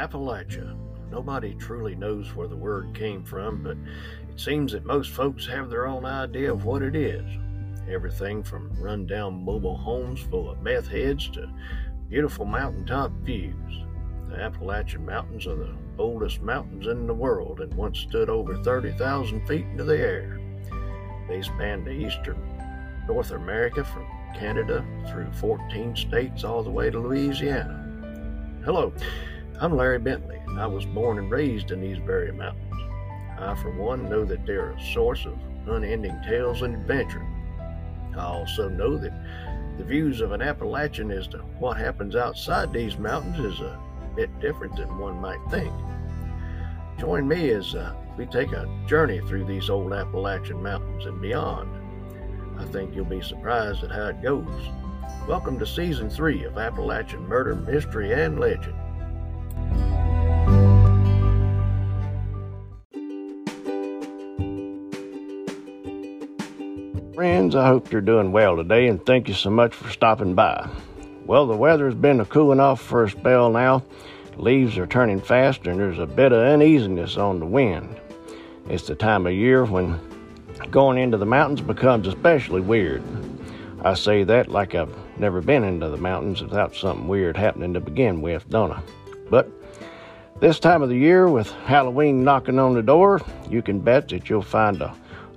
Appalachia. Nobody truly knows where the word came from, but it seems that most folks have their own idea of what it is. Everything from rundown mobile homes full of meth heads to beautiful mountaintop views. The Appalachian Mountains are the oldest mountains in the world and once stood over 30,000 feet into the air. They span the eastern North America from Canada through 14 states all the way to Louisiana. Hello, I'm Larry Bentley, and I was born and raised in these very mountains. I, for one, know that they're a source of unending tales and adventure. I also know that the views of an Appalachian as to what happens outside these mountains is a bit different than one might think. Join me as uh, we take a journey through these old Appalachian mountains and beyond. I think you'll be surprised at how it goes. Welcome to Season 3 of Appalachian Murder, Mystery, and Legend. Friends, I hope you're doing well today and thank you so much for stopping by. Well, the weather has been cooling off for a spell now. Leaves are turning fast and there's a bit of uneasiness on the wind. It's the time of year when going into the mountains becomes especially weird. I say that like I've never been into the mountains without something weird happening to begin with, don't I? But this time of the year, with Halloween knocking on the door, you can bet that you'll find the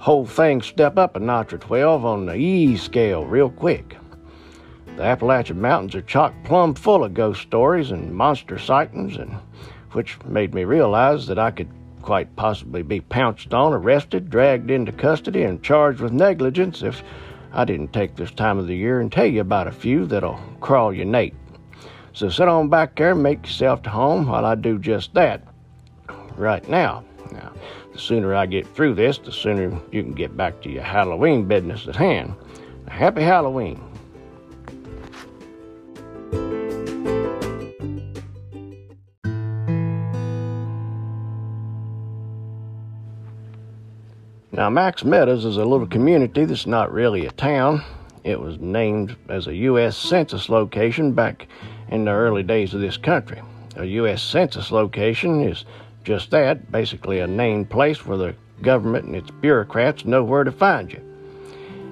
whole thing step up a notch or 12 on the E scale real quick. The Appalachian Mountains are chock plumb full of ghost stories and monster sightings, and which made me realize that I could quite possibly be pounced on, arrested, dragged into custody, and charged with negligence if I didn't take this time of the year and tell you about a few that'll crawl your nape. So sit on back there and make yourself to home while I do just that right now. Now, the sooner I get through this, the sooner you can get back to your Halloween business at hand. Happy Halloween. Now, Max Meadows is a little community that's not really a town. It was named as a U.S. Census location back in the early days of this country. A U.S. Census location is just that basically a named place where the government and its bureaucrats know where to find you.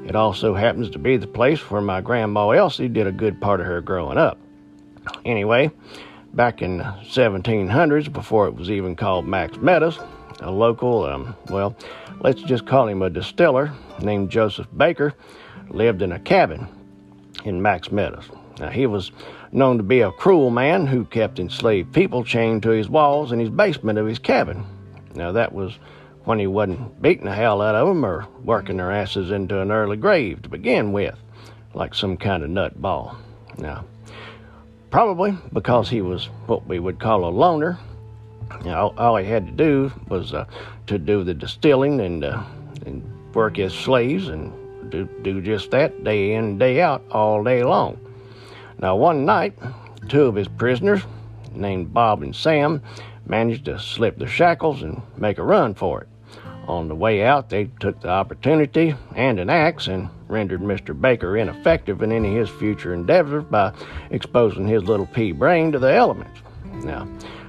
It also happens to be the place where my grandma Elsie did a good part of her growing up. Anyway, back in the 1700s, before it was even called Max Meadows, a local, um, well, let's just call him a distiller named Joseph Baker, lived in a cabin in Max Meadows. Now, he was known to be a cruel man who kept enslaved people chained to his walls in his basement of his cabin. Now, that was when he wasn't beating the hell out of them or working their asses into an early grave to begin with, like some kind of nutball. Now, probably because he was what we would call a loner you know, all he had to do was uh, to do the distilling and, uh, and work as slaves and do, do just that day in and day out all day long. Now, one night, two of his prisoners, named Bob and Sam, managed to slip the shackles and make a run for it. On the way out, they took the opportunity and an axe and rendered Mr. Baker ineffective in any of his future endeavors by exposing his little pea brain to the elements. Now,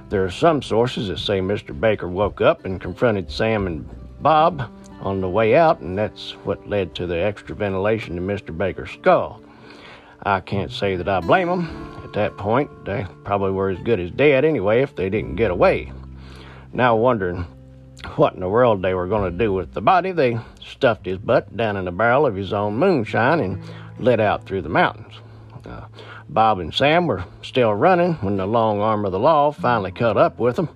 there are some sources that say Mr. Baker woke up and confronted Sam and Bob on the way out, and that's what led to the extra ventilation in Mr. Baker's skull. I can't say that I blame them. At that point, they probably were as good as dead anyway if they didn't get away. Now, wondering what in the world they were going to do with the body, they stuffed his butt down in a barrel of his own moonshine and lit out through the mountains. Uh, Bob and Sam were still running when the long arm of the law finally caught up with them.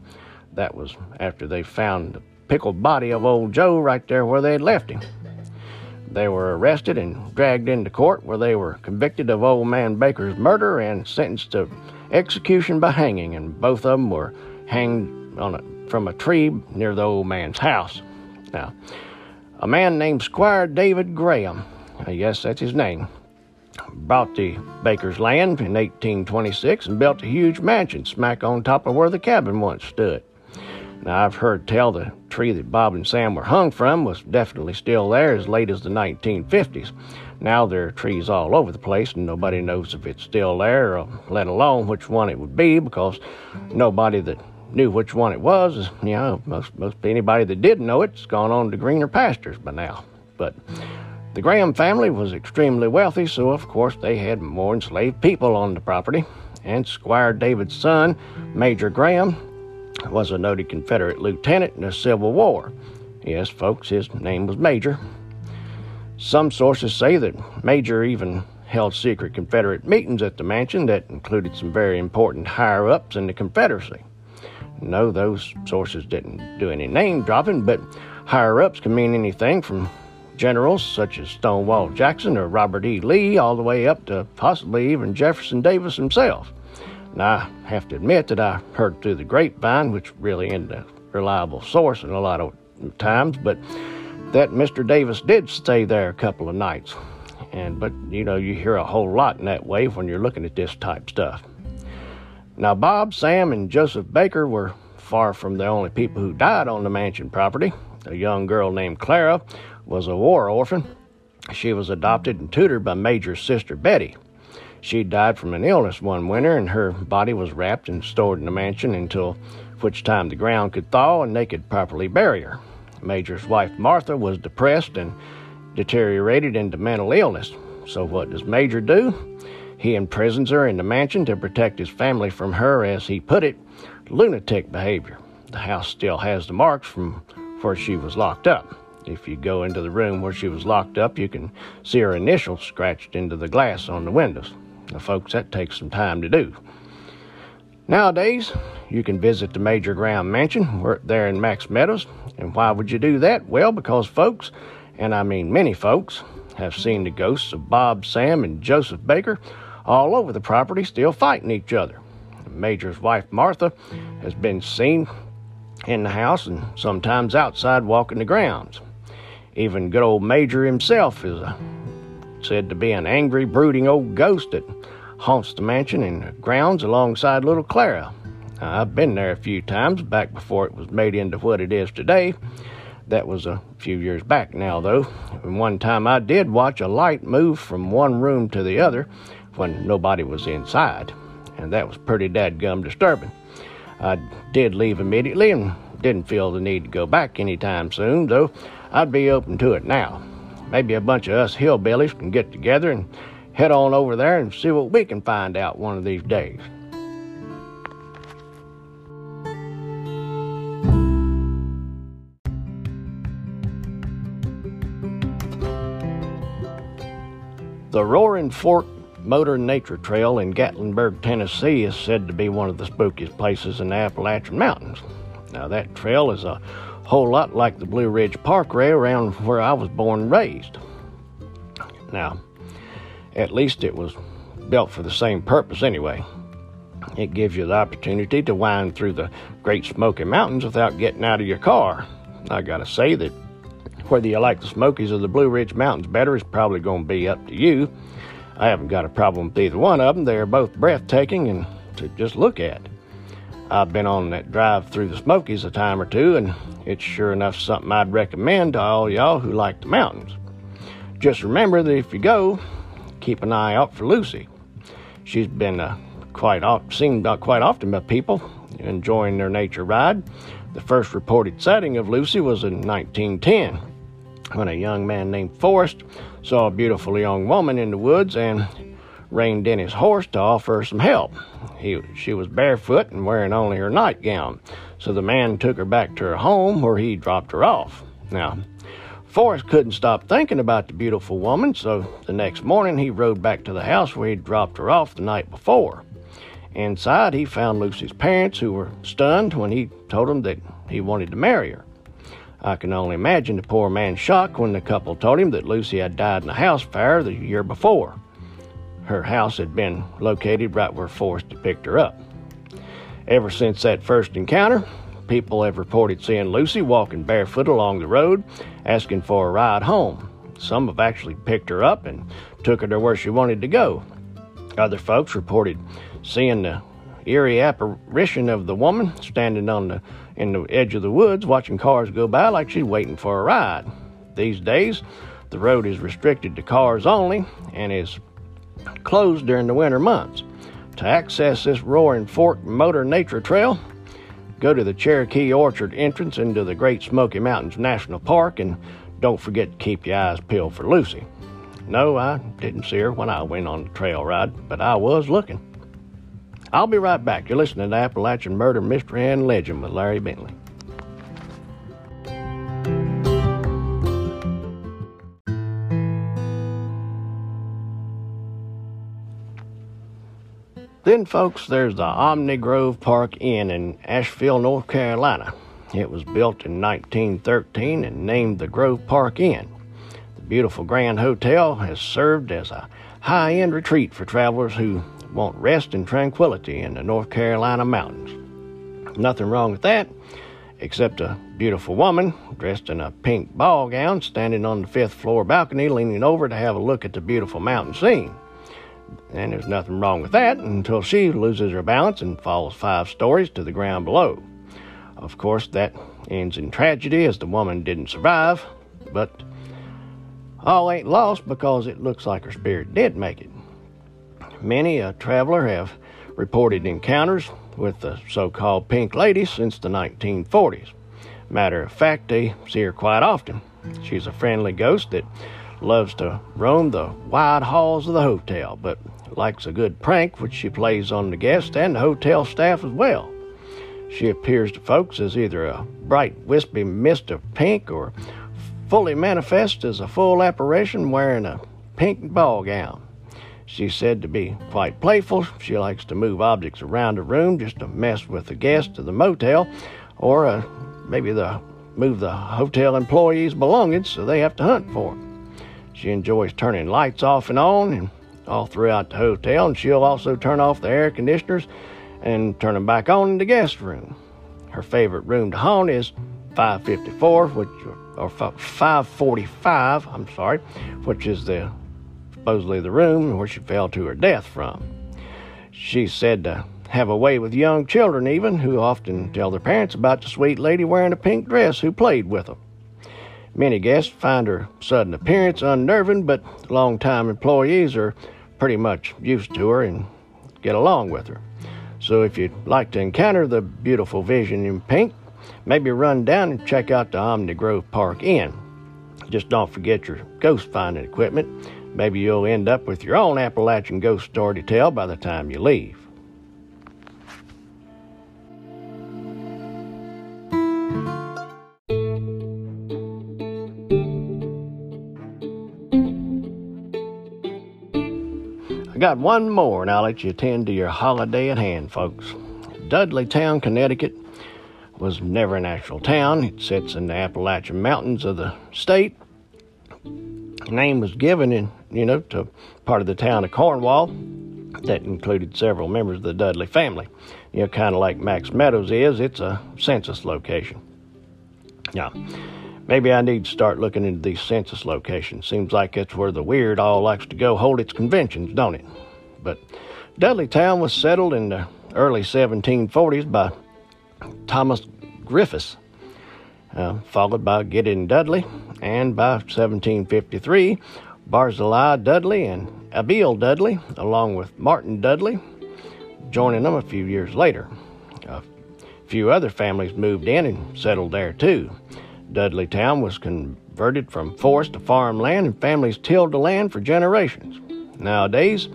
That was after they found the pickled body of old Joe right there where they had left him. They were arrested and dragged into court where they were convicted of old man Baker's murder and sentenced to execution by hanging, and both of them were hanged on a, from a tree near the old man's house. Now, a man named Squire David Graham, yes, that's his name, bought the Baker's land in 1826 and built a huge mansion smack on top of where the cabin once stood. Now, I've heard tell the tree that Bob and Sam were hung from was definitely still there as late as the 1950s. Now there are trees all over the place, and nobody knows if it's still there, or let alone which one it would be, because nobody that knew which one it was, you know, most, most anybody that did know it's gone on to greener pastures by now. But the Graham family was extremely wealthy, so of course they had more enslaved people on the property. And Squire David's son, Major Graham, was a noted Confederate lieutenant in the Civil War. Yes, folks, his name was Major. Some sources say that Major even held secret Confederate meetings at the mansion that included some very important higher ups in the Confederacy. No, those sources didn't do any name dropping, but higher ups can mean anything from generals such as Stonewall Jackson or Robert E. Lee, all the way up to possibly even Jefferson Davis himself. Now, I have to admit that I heard through the grapevine, which really isn't a reliable source in a lot of times, but that Mr. Davis did stay there a couple of nights. And but you know, you hear a whole lot in that way when you're looking at this type stuff. Now, Bob, Sam, and Joseph Baker were far from the only people who died on the mansion property. A young girl named Clara was a war orphan. She was adopted and tutored by Major's sister Betty. She died from an illness one winter, and her body was wrapped and stored in the mansion until which time the ground could thaw and they could properly bury her. Major's wife Martha was depressed and deteriorated into mental illness. So what does Major do? He imprisons her in the mansion to protect his family from her, as he put it, lunatic behavior. The house still has the marks from where she was locked up. If you go into the room where she was locked up, you can see her initials scratched into the glass on the windows. Now, folks, that takes some time to do. Nowadays, you can visit the Major Graham Mansion there in Max Meadows. And why would you do that? Well, because folks, and I mean many folks, have seen the ghosts of Bob, Sam, and Joseph Baker all over the property still fighting each other. The Major's wife, Martha, has been seen in the house and sometimes outside walking the grounds. Even good old Major himself is a, said to be an angry, brooding old ghost that haunts the mansion and grounds alongside little Clara. I've been there a few times back before it was made into what it is today. That was a few years back now, though. And one time I did watch a light move from one room to the other when nobody was inside, and that was pretty dadgum disturbing. I did leave immediately and didn't feel the need to go back anytime soon, though I'd be open to it now. Maybe a bunch of us hillbillies can get together and head on over there and see what we can find out one of these days. The Roaring Fork Motor Nature Trail in Gatlinburg, Tennessee is said to be one of the spookiest places in the Appalachian Mountains. Now, that trail is a whole lot like the Blue Ridge Parkway around where I was born and raised. Now, at least it was built for the same purpose anyway. It gives you the opportunity to wind through the Great Smoky Mountains without getting out of your car. I gotta say that whether you like the Smokies or the Blue Ridge Mountains better is probably to be up to you. I haven't got a problem with either one of them. They're both breathtaking and to just look at. I've been on that drive through the Smokies a time or two, and it's sure enough something I'd recommend to all y'all who like the mountains. Just remember that if you go, keep an eye out for Lucy. She's been uh, quite oft, seen uh, quite often by people enjoying their nature ride. The first reported sighting of Lucy was in 1910 when a young man named Forrest saw a beautiful young woman in the woods and reined in his horse to offer her some help. He, she was barefoot and wearing only her nightgown, so the man took her back to her home where he dropped her off. Now, Forrest couldn't stop thinking about the beautiful woman, so the next morning he rode back to the house where he'd dropped her off the night before. Inside, he found Lucy's parents, who were stunned when he told them that he wanted to marry her. I can only imagine the poor man's shock when the couple told him that Lucy had died in a house fire the year before. Her house had been located right where Forrest had picked her up. Ever since that first encounter, people have reported seeing Lucy walking barefoot along the road, asking for a ride home. Some have actually picked her up and took her to where she wanted to go. Other folks reported seeing the eerie apparition of the woman standing on the in the edge of the woods watching cars go by like she's waiting for a ride. These days, The road is restricted to cars only and is closed during the winter months. To access this Roaring Fork Motor Nature Trail, go to the Cherokee Orchard entrance into the Great Smoky Mountains National Park and don't forget to keep your eyes peeled for Lucy. No, I didn't see her when I went on the trail ride, but I was looking. I'll be right back. You're listening to Appalachian Murder, Mystery, and Legend with Larry Bentley. Then, folks, there's the Omni Grove Park Inn in Asheville, North Carolina. It was built in 1913 and named the Grove Park Inn. The beautiful Grand Hotel has served as a high end retreat for travelers who want rest and tranquility in the North Carolina mountains. Nothing wrong with that, except a beautiful woman dressed in a pink ball gown standing on the fifth floor balcony leaning over to have a look at the beautiful mountain scene. And there's nothing wrong with that until she loses her balance and falls five stories to the ground below. Of course, that ends in tragedy as the woman didn't survive, but all ain't lost because it looks like her spirit did make it. Many a traveler have reported encounters with the so called Pink Lady since the 1940s. Matter of fact, they see her quite often. She's a friendly ghost that loves to roam the wide halls of the hotel, but likes a good prank which she plays on the guests and the hotel staff as well. She appears to folks as either a bright, wispy mist of pink or fully manifest as a full apparition wearing a pink ball gown. She's said to be quite playful. She likes to move objects around the room just to mess with the guests of the motel, or uh, maybe the move the hotel employees' belongings so they have to hunt for them. She enjoys turning lights off and on and all throughout the hotel, and she'll also turn off the air conditioners and turn them back on in the guest room. Her favorite room to haunt is 554, which or 545, I'm sorry, which is the supposedly the room where she fell to her death from. She's said to have a way with young children, even, who often tell their parents about the sweet lady wearing a pink dress who played with them. Many guests find her sudden appearance unnerving, but long-time employees are pretty much used to her and get along with her. So if you'd like to encounter the beautiful vision in pink, maybe run down and check out the Omni Grove Park Inn. Just don't forget your ghost finding equipment. Maybe you'll end up with your own Appalachian ghost story to tell by the time you leave. I got one more, and I'll let you attend to your holiday at hand, folks. Dudleytown, Connecticut was never an actual town. It sits in the Appalachian Mountains of the state. The name was given in, you know, to part of the town of Cornwall that included several members of the Dudley family. You know, kind of like Max Meadows is, it's a census location. Now, maybe I need to start looking into these census locations. Seems like it's where the weird all likes to go hold its conventions, don't it? But Dudleytown was settled in the early 1740s by Thomas Griffiths, uh, followed by Gideon Dudley, and by 1753, Barzillai Dudley and Abiel Dudley, along with Martin Dudley, joining them a few years later. A few other families moved in and settled there too. Dudleytown was converted from forest to farmland, and families tilled the land for generations. Nowadays,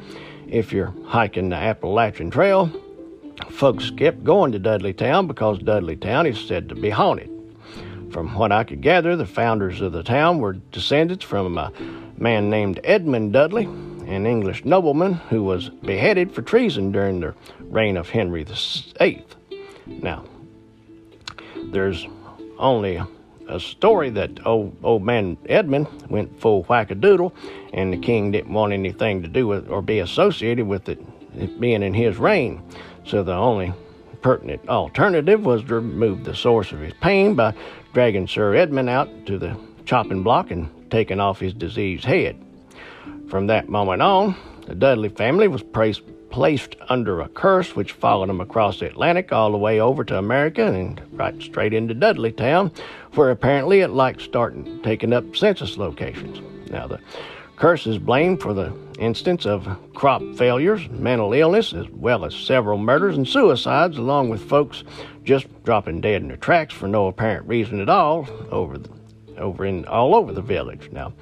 if you're hiking the Appalachian Trail, folks kept going to Dudleytown because Dudleytown is said to be haunted. From what I could gather, the founders of the town were descendants from a man named Edmund Dudley, an English nobleman who was beheaded for treason during the reign of Henry VIII. Now, there's only a story that old, old man Edmund went full whackadoodle, and the king didn't want anything to do with or be associated with it, it being in his reign. So the only pertinent alternative was to remove the source of his pain by dragging Sir Edmund out to the chopping block and taking off his diseased head. From that moment on, the Dudley family was placed, placed under a curse which followed them across the Atlantic all the way over to America and right straight into Dudleytown, where apparently it liked starting taking up census locations. Now, the curse is blamed for the instance of crop failures, mental illness, as well as several murders and suicides, along with folks just dropping dead in their tracks for no apparent reason at all over the, over in all over the village. Now,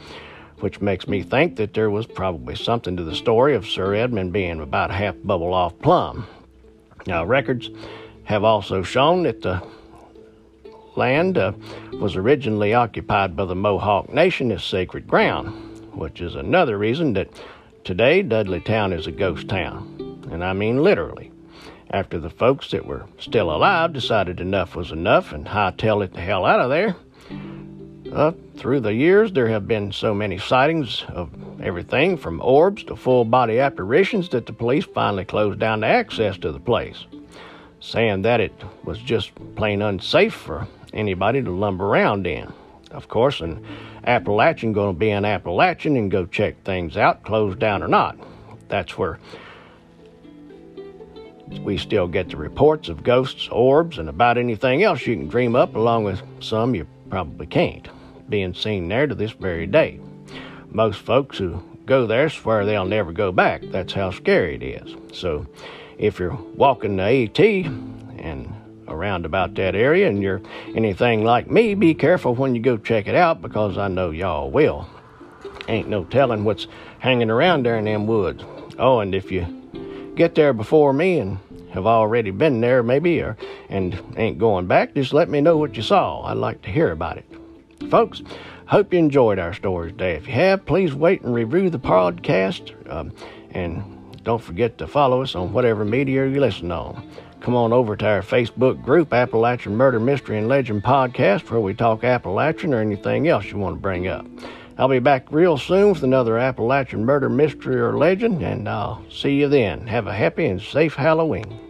which makes me think that there was probably something to the story of Sir Edmund being about half bubble off plum. Now, records have also shown that the land uh, was originally occupied by the Mohawk Nation as sacred ground, which is another reason that today Dudley Town is a ghost town. And I mean literally. After the folks that were still alive decided enough was enough and hightailed it the hell out of there, uh, through the years, there have been so many sightings of everything from orbs to full body apparitions that the police finally closed down the access to the place, saying that it was just plain unsafe for anybody to lumber around in. Of course, an Appalachian going to be an Appalachian and go check things out, closed down or not. That's where we still get the reports of ghosts, orbs, and about anything else you can dream up, along with some you probably can't being seen there to this very day. Most folks who go there swear they'll never go back. That's how scary it is. So, if you're walking the AT and around about that area and you're anything like me, be careful when you go check it out because I know y'all will. Ain't no telling what's hanging around there in them woods. Oh, and if you get there before me and have already been there maybe or and ain't going back, just let me know what you saw. I'd like to hear about it. Folks, hope you enjoyed our story today. If you have, please wait and review the podcast. Um, and don't forget to follow us on whatever media you listen on. Come on over to our Facebook group, Appalachian Murder, Mystery, and Legend Podcast, where we talk Appalachian or anything else you want to bring up. I'll be back real soon with another Appalachian murder, mystery, or legend, and I'll see you then. Have a happy and safe Halloween.